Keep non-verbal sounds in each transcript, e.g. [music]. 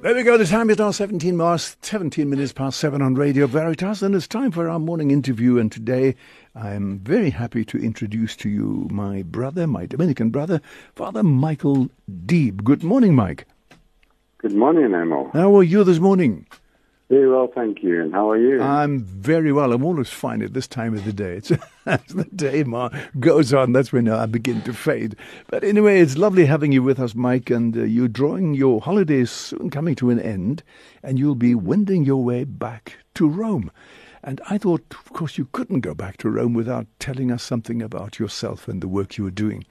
There we go. The time is now 17 past 17 minutes past 7 on Radio Veritas, and it's time for our morning interview. And today I am very happy to introduce to you my brother, my Dominican brother, Father Michael Deeb. Good morning, Mike. Good morning, Emil. How are you this morning? Very well, thank you. And how are you? I'm very well. I'm always fine at this time of the day. It's, [laughs] as the day ma- goes on, that's when I begin to fade. But anyway, it's lovely having you with us, Mike. And uh, you're drawing your holidays soon coming to an end, and you'll be wending your way back to Rome. And I thought, of course, you couldn't go back to Rome without telling us something about yourself and the work you are doing.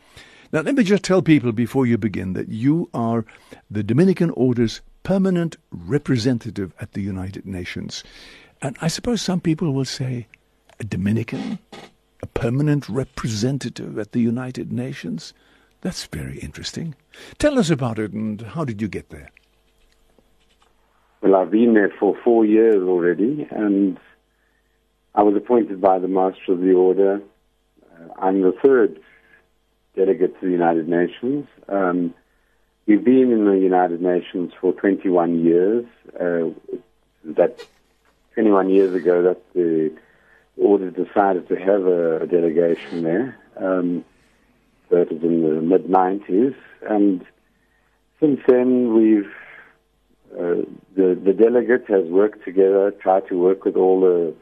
Now, let me just tell people before you begin that you are the Dominican Order's permanent representative at the United Nations. And I suppose some people will say, a Dominican, a permanent representative at the United Nations? That's very interesting. Tell us about it and how did you get there? Well, I've been there for four years already, and I was appointed by the Master of the Order. Uh, I'm the third delegate to the United Nations. Um, We've been in the United Nations for 21 years. Uh, that 21 years ago, that the order decided to have a, a delegation there. Um, was in the mid 90s, and since then we've uh, the the delegate has worked together, tried to work with all the,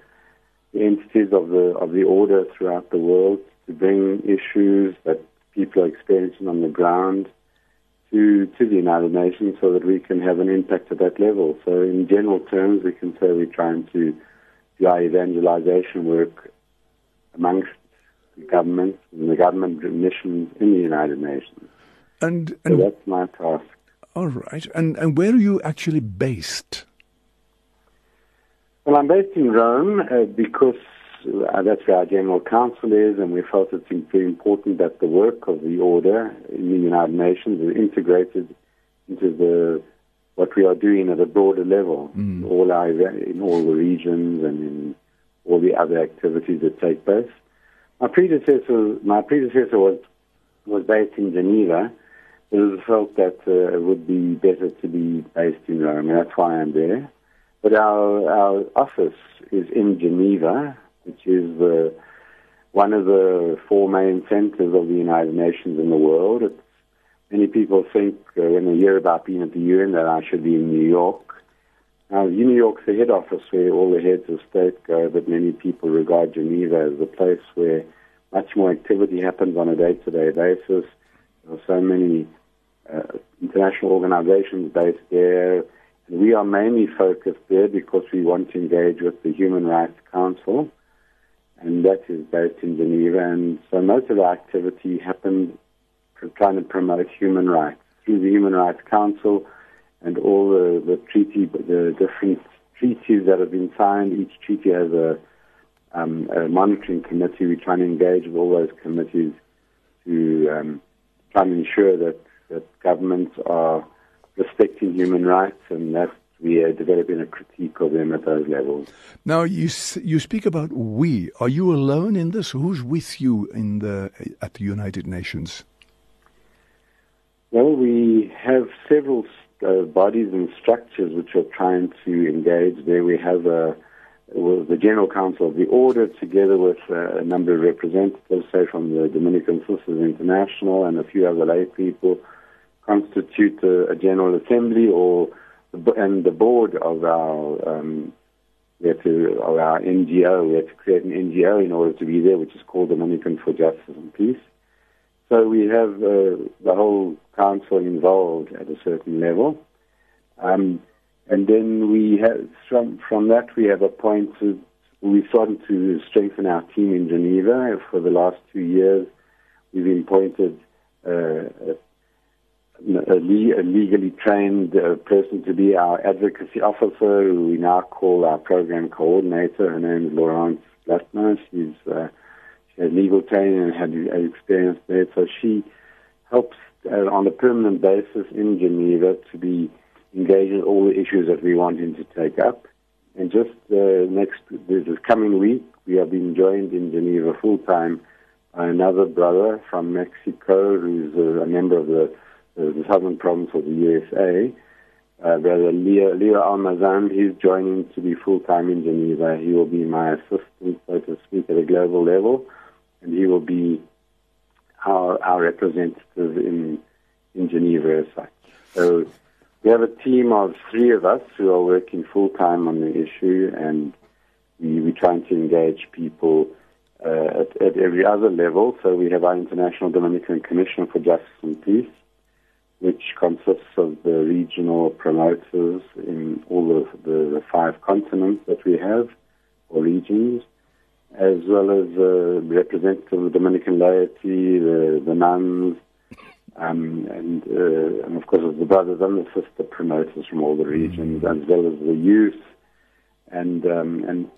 the entities of the of the order throughout the world to bring issues that people are experiencing on the ground to, to the United Nations so that we can have an impact at that level. So, in general terms, we can say we're trying to do our evangelization work amongst the government and the government missions in the United Nations. And, and so that's my task. All right. And, and where are you actually based? Well, I'm based in Rome uh, because uh, that's where our General Council is, and we felt it's very important that the work of the Order in the United Nations is integrated into the what we are doing at a broader level, mm. all our, in all the regions and in all the other activities that take place. My predecessor, my predecessor was was based in Geneva. It was felt that uh, it would be better to be based in Rome, and that's why I'm there. But our our office is in Geneva, which is one of the four main centers of the United Nations in the world. It's, many people think uh, when they hear about being at the UN that I should be in New York. Now, New York's the head office where all the heads of state go, but many people regard Geneva as the place where much more activity happens on a day-to-day basis. There are so many uh, international organizations based there. And we are mainly focused there because we want to engage with the Human Rights Council and that is based in Geneva. And so most of our activity happened trying to promote human rights through the Human Rights Council and all the, the treaty, the different treaties that have been signed. Each treaty has a, um, a monitoring committee. We try to engage with all those committees to um, try and ensure that, that governments are respecting human rights, and that's we are developing a critique of them at those levels. Now, you you speak about we. Are you alone in this? Who's with you in the at the United Nations? Well, we have several uh, bodies and structures which are trying to engage there. We have a well, the General Council of the Order, together with uh, a number of representatives, say from the Dominican Sisters International and a few other lay people, constitute a, a General Assembly or and the board of our um, we had to of our NGO. We had to create an NGO in order to be there, which is called the Dominican for Justice and Peace. So we have uh, the whole council involved at a certain level, um, and then we have from from that we have appointed. We started to strengthen our team in Geneva for the last two years. We've appointed uh, a, a legally trained uh, person to be our advocacy officer, who we now call our program coordinator. Her name is Laurence Blattner. She's uh, she has legal training and had experience there, so she helps uh, on a permanent basis in Geneva to be engaged in all the issues that we want him to take up. And just uh, next this coming week, we have been joined in Geneva full time by another brother from Mexico, who's a, a member of the the southern province of the USA. uh, Brother Leo, Leo Almazan. He's joining to be full time in Geneva. He will be my assistant, so to speak, at a global level, and he will be our, our representative in, in Geneva. So we have a team of three of us who are working full time on the issue, and we, we're trying to engage people uh, at, at every other level. So we have our International Dominican Commission for Justice and Peace, which consists of the regional promoters in all of the, the five continents that we have, or regions, as well as uh, representatives of the Dominican laity, the, the nuns, um, and, uh, and of course the brothers and the sister promoters from all the regions, as well as the youth, and um, and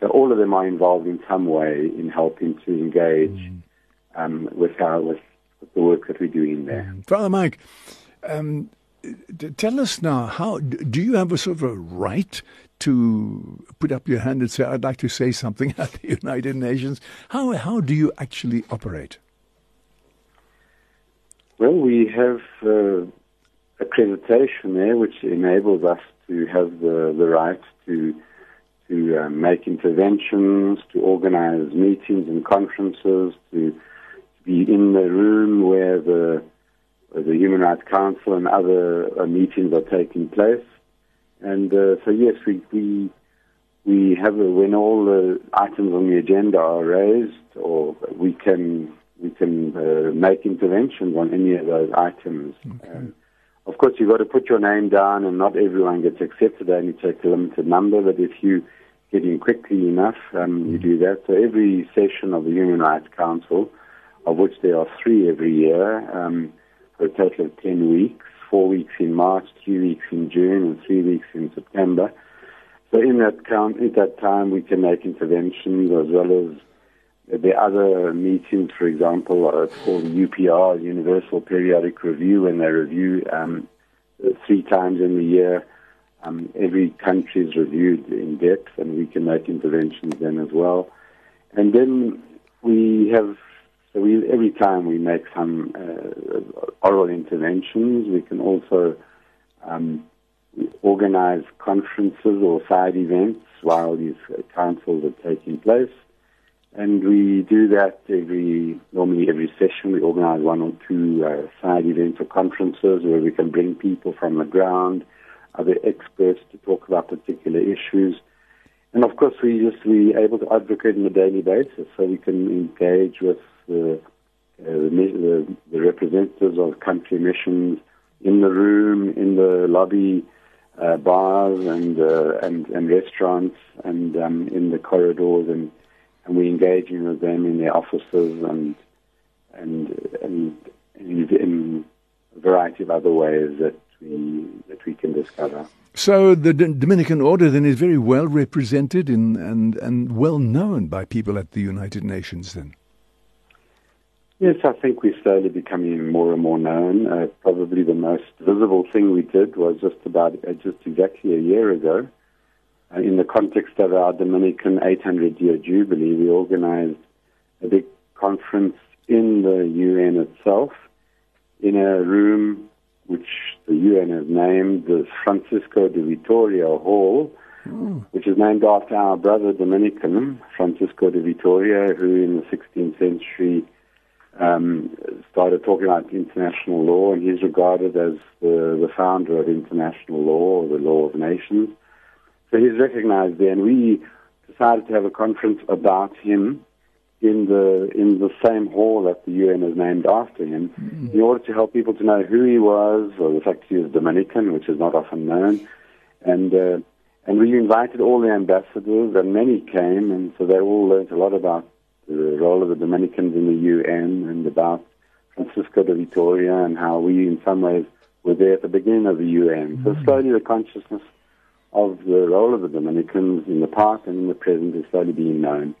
so all of them are involved in some way in helping to engage mm-hmm. um, with our with, with, the work that we're doing there. Father Mike, um, tell us now how do you have a sort of a right to put up your hand and say I'd like to say something [laughs] at the United Nations? How how do you actually operate? Well, we have uh, accreditation there, which enables us to have the, the right to to uh, make interventions, to organize meetings and conferences, to be in the room where the the Human Rights Council and other uh, meetings are taking place. And uh, so, yes, we we we have a, when all the items on the agenda are raised, or we can we can uh, make interventions on any of those items. Okay. Um, of course, you've got to put your name down, and not everyone gets accepted. They only take a limited number, but if you get in quickly enough, um, mm you do that. So every session of the Human Rights Council, of which there are three every year, um, for a total of 10 weeks, four weeks in March, three weeks in June, and three weeks in September. So in that, count, at that time, we can make interventions as well as the other meetings, for example, are called UPR, Universal Periodic Review, and they review um, three times in the year. Um, every country is reviewed in depth, and we can make interventions then as well. And then we have, so we, every time we make some uh, oral interventions, we can also um, organize conferences or side events while these councils are taking place. And we do that every, normally every session. We organize one or two uh, side events or conferences where we can bring people from the ground, other experts to talk about particular issues. And of course, we just we able to advocate on a daily basis, so we can engage with the, uh, the, the representatives of country missions in the room, in the lobby, uh, bars, and, uh, and and restaurants, and um, in the corridors and and we're engaging with them in their offices and and and, in a variety of other ways that we that we can discover. So the D- Dominican Order then is very well represented in, and and well known by people at the United Nations. Then. Yes, I think we're slowly becoming more and more known. Uh, probably the most visible thing we did was just about uh, just exactly a year ago uh, in the context of our Dominican 800 year jubilee, we organized a big conference in the UN itself in a room which the UN has named the Francisco de Vitoria Hall, mm. which is named after our brother Dominican, Francisco de Vitoria, who in the 16th century um, started talking about international law, and he's regarded as the, the founder of international law, or the law of nations. So he's recognized there, and we decided to have a conference about him in the in the same hall that the UN has named after him, mm-hmm. in order to help people to know who he was, or the fact he was Dominican, which is not often known, and uh, and we invited all the ambassadors, and many came, and so they all learned a lot about the role of the Dominicans in the UN and about Francisco de Vitoria and how we, in some ways, were there at the beginning of the UN. Mm-hmm. So slowly the consciousness of the role of the Dominicans in the past and in the present is slowly being known,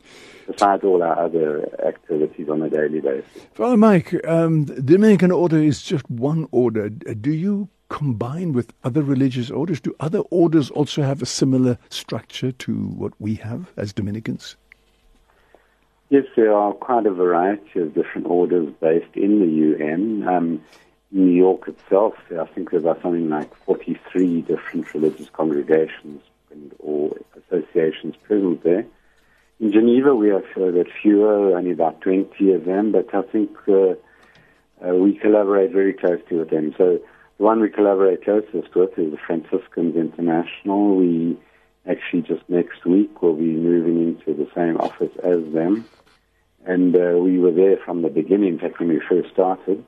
besides all our other activities on a daily basis. Father Mike, um, the Dominican order is just one order. Do you combine with other religious orders? Do other orders also have a similar structure to what we have as Dominicans? Yes, there are quite a variety of different orders based in the UN. Um, in New York itself, I think there are something like 43 different religious congregations and, or associations present there. In Geneva, we have uh, that fewer, only about 20 of them, but I think uh, uh, we collaborate very closely with them. So the one we collaborate closest with is the Franciscans International. We actually just next week will be moving into the same office as them. And uh, we were there from the beginning, in fact, when we first started.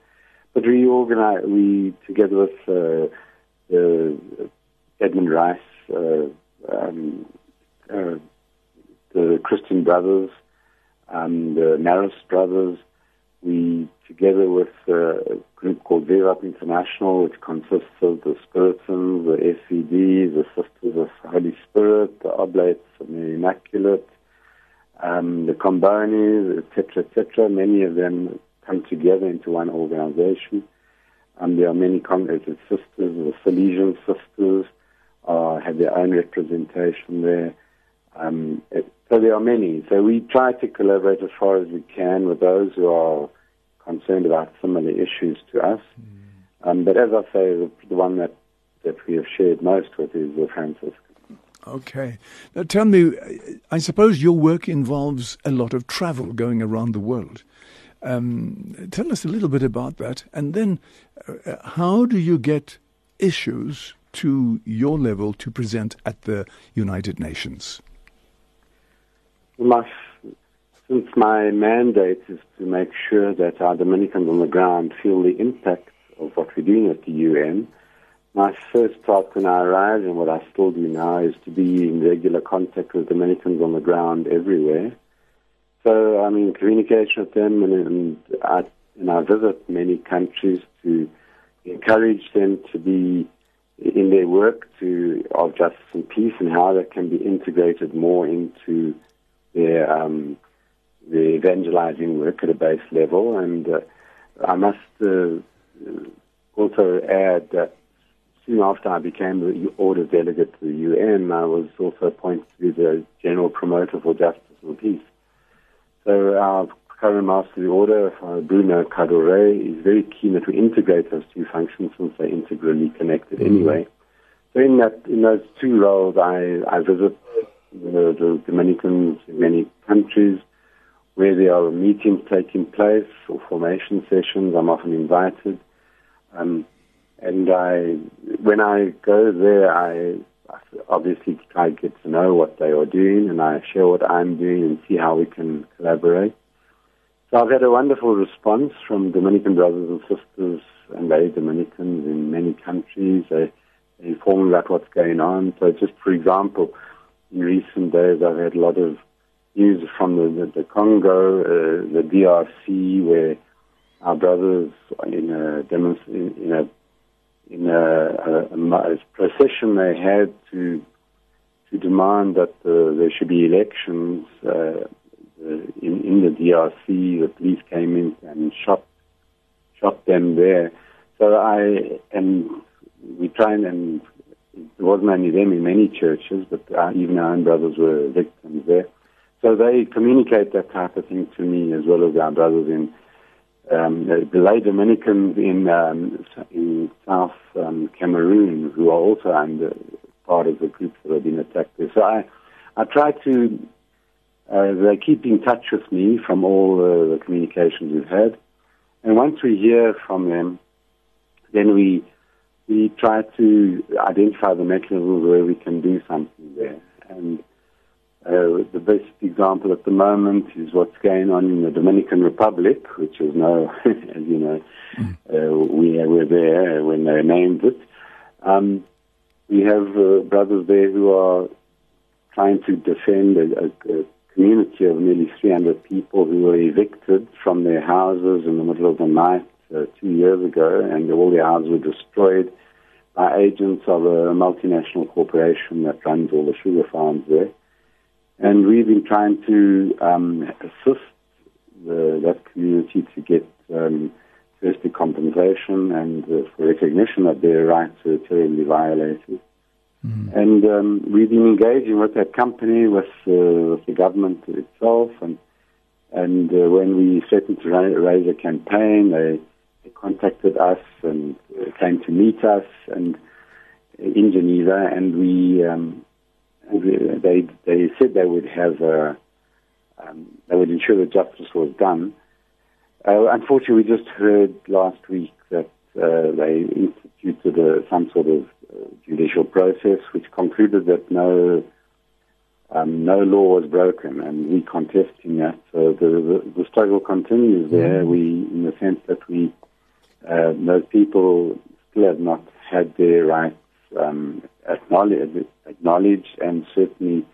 But we organized, we, together with uh, the Edmund Rice, uh, um, uh, the Christian Brothers, um, the Marist Brothers, we, together with a group called VIVAT International, which consists of the Spiritans, the SVD, the Sisters of Holy Spirit, the Oblates of the Immaculate, um, the Combonis, etc., etc. Many of them come together into one organization. Um, there are many congregated sisters, the Salesian sisters uh, have their own representation there. Um, it, so there are many. So we try to collaborate as far as we can with those who are concerned about similar issues to us. Mm. Um, but as I say, the, the, one that, that we have shared most with is the Franciscan. Okay. Now tell me, I suppose your work involves a lot of travel going around the world. Um, tell us a little bit about that. And then, uh, how do you get issues to your level to present at the United Nations? My, since my mandate is to make sure that our Dominicans on the ground feel the impact of what we're doing at the UN, my first task when I arrived and what I still do now is to be in regular contact with Dominicans on the ground everywhere. So I'm in communication with them and, and, I, and I visit many countries to encourage them to be in their work to of justice and peace and how that can be integrated more into their um, their evangelizing work at a base level. And uh, I must uh, also add that soon after I became the order delegate to the UN, I was also appointed to the general promoter for justice and peace. So our current master of the order, uh, Bruno Cadore, is very keen that we integrate those two functions since they're integrally connected mm-hmm. anyway. So in that, in those two roles, I, I visit the, the Dominicans in many countries where there are meetings taking place or formation sessions. I'm often invited. Um, and I, when I go there, I obviously try to get to know what they are doing, and I share what I'm doing and see how we can collaborate. So I've had a wonderful response from Dominican brothers and sisters and lay Dominicans in many countries. They, inform about what's going on. So just for example, in recent days I've had a lot of news from the, the, the Congo, uh, the DRC, where our brothers in a, in a in a, a, a procession they had to to demand that uh, there should be elections uh, in, in the DRC. The police came in and shot shot them there. So I and we tried and it wasn't only them in many churches, but uh, even our own brothers were victims there. So they communicate that type of thing to me as well as our brothers in um, the lay Dominicans in um, in South um, Cameroon who are also under part of the groups that have been attacked there. So I I try to uh, they keep in touch with me from all uh, the communications we've had, and once we hear from them, then we we try to identify the mechanisms where we can do something there and uh, the best example at the moment is what's going on in the Dominican Republic, which is now, [laughs] as you know, mm. uh, we were there when they named it. Um, we have uh, brothers there who are trying to defend a, a, a, community of nearly 300 people who were evicted from their houses in the middle of the night uh, two years ago, and all their houses were destroyed by agents of a multinational corporation that runs all the sugar farms there. And we've been trying to um, assist the, that community to get um, firstly compensation and uh, for recognition that their rights were terribly violated. Mm. And um, we've been engaging with that company, with, uh, with the government itself, and and uh, when we threatened to raise a campaign, they they contacted us and came to meet us and in Geneva, and we, um, they they said they would have a, um, they would ensure that justice was done. Uh, unfortunately, we just heard last week that uh, they instituted a, some sort of uh, judicial process which concluded that no um, no law was broken, and we contesting that. So the, the, the struggle continues there. Mm. We, in the sense that we, uh, those people still have not had their rights um, acknowledged, acknowledged, and certainly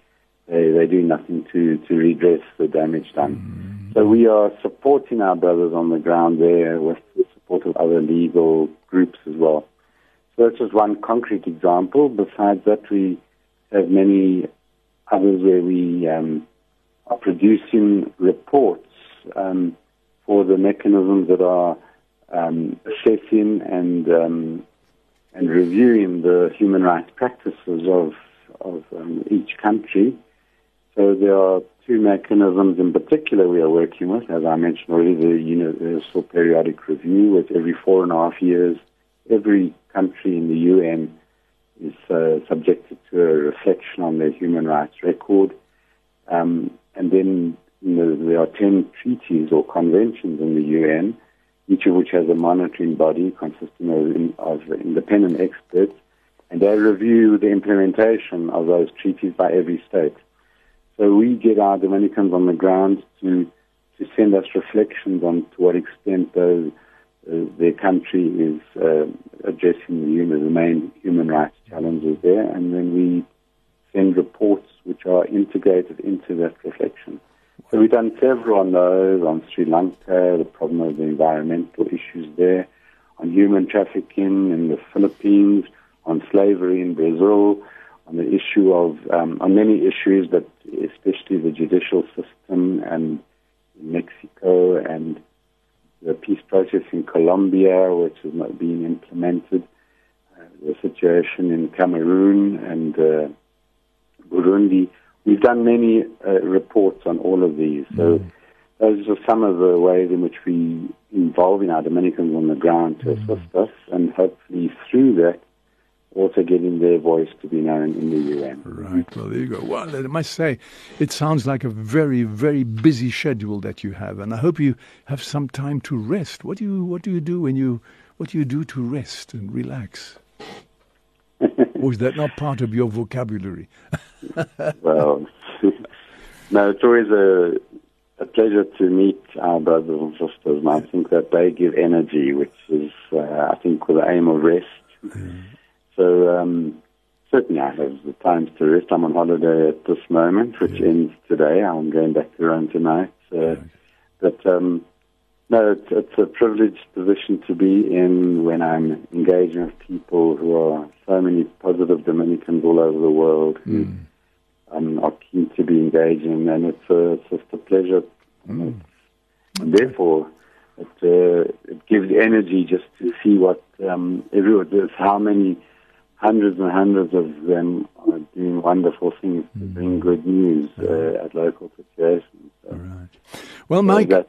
they, they do nothing to, to redress the damage done. Mm. So we are supporting our brothers on the ground there with the support of other legal groups as well. So that's just one concrete example. Besides that, we have many others where we um, are producing reports um, for the mechanisms that are um, assessing and um, and reviewing the human rights practices of of um, each country. So there are two mechanisms in particular we are working with, as I mentioned already, the Universal Periodic Review, which every four and a half years, every country in the UN is uh, subjected to a reflection on their human rights record. Um, and then you know, there are 10 treaties or conventions in the UN, each of which has a monitoring body consisting of, of independent experts, and they review the implementation of those treaties by every state. So we get our Dominicans on the ground to to send us reflections on to what extent uh, their country is uh, addressing the, human, the main human rights challenges there, and then we send reports which are integrated into that reflection. So we've done several on those, on Sri Lanka, the problem of the environmental issues there, on human trafficking in the Philippines, on slavery in Brazil, on the issue of, um, on many issues, but especially the judicial system and Mexico and the peace process in Colombia, which is not being implemented, uh, the situation in Cameroon and uh, Burundi. We've done many uh, reports on all of these. So mm. those are some of the ways in which we involve in our Dominicans on the ground to mm. assist us, and hopefully through that, also getting their voice to be known in the UN. Right. Well, there you go. Well, I must say, it sounds like a very, very busy schedule that you have, and I hope you have some time to rest. What do you What do you do when you What do you do to rest and relax? [laughs] or is that not part of your vocabulary? [laughs] well, [laughs] no, it's always a, a pleasure to meet our brothers and sisters, and I think that they give energy, which is, uh, I think, the aim of rest. Mm. So um, certainly I have the times to rest. I'm on holiday at this moment, which yeah. ends today. I'm going back to Rome tonight. right. But um, no, it's, it's, a privileged position to be in when I'm engaging with people who are so many positive Dominicans all over the world who mm. um, are keen to be engaging, and it's, a, it's just a pleasure. Mm. And therefore, it, uh, it gives energy just to see what um, everyone does, how many hundreds and hundreds of them are doing wonderful things to mm. bring good news uh, at local situations. So, All right. Well, Mike. So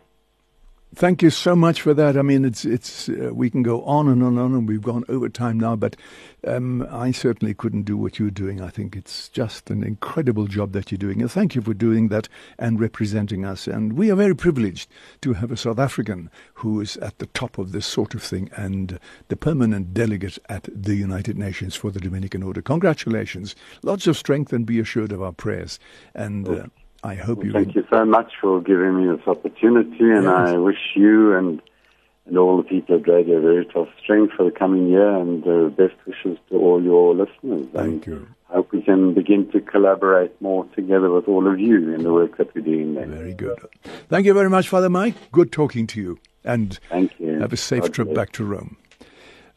Thank you so much for that. I mean, it's it's uh, we can go on and on and on, and we've gone over time now, but um, I certainly couldn't do what you're doing. I think it's just an incredible job that you're doing, and thank you for doing that and representing us. And we are very privileged to have a South African who is at the top of this sort of thing and the permanent delegate at the United Nations for the Dominican Order. Congratulations! Lots of strength, and be assured of our prayers. And. Uh, I hope well, you. Thank you so much for giving me this opportunity, and yes. I wish you and and all the people at Radio Veritas strength for the coming year, and uh, best wishes to all your listeners. Thank and you. I hope we can begin to collaborate more together with all of you in the work that we're doing there. Very good. Thank you very much, Father Mike. Good talking to you, and thank you. Have a safe God trip bless. back to Rome.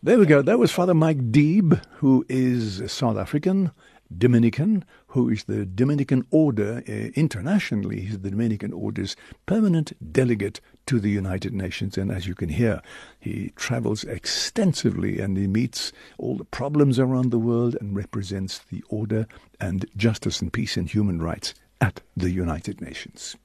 There we go. That was Father Mike Deeb, who is South African Dominican, who is the Dominican Order uh, internationally. He's the Dominican Order's permanent delegate to the United Nations. And as you can hear, he travels extensively and he meets all the problems around the world and represents the order and justice and peace and human rights at the United Nations.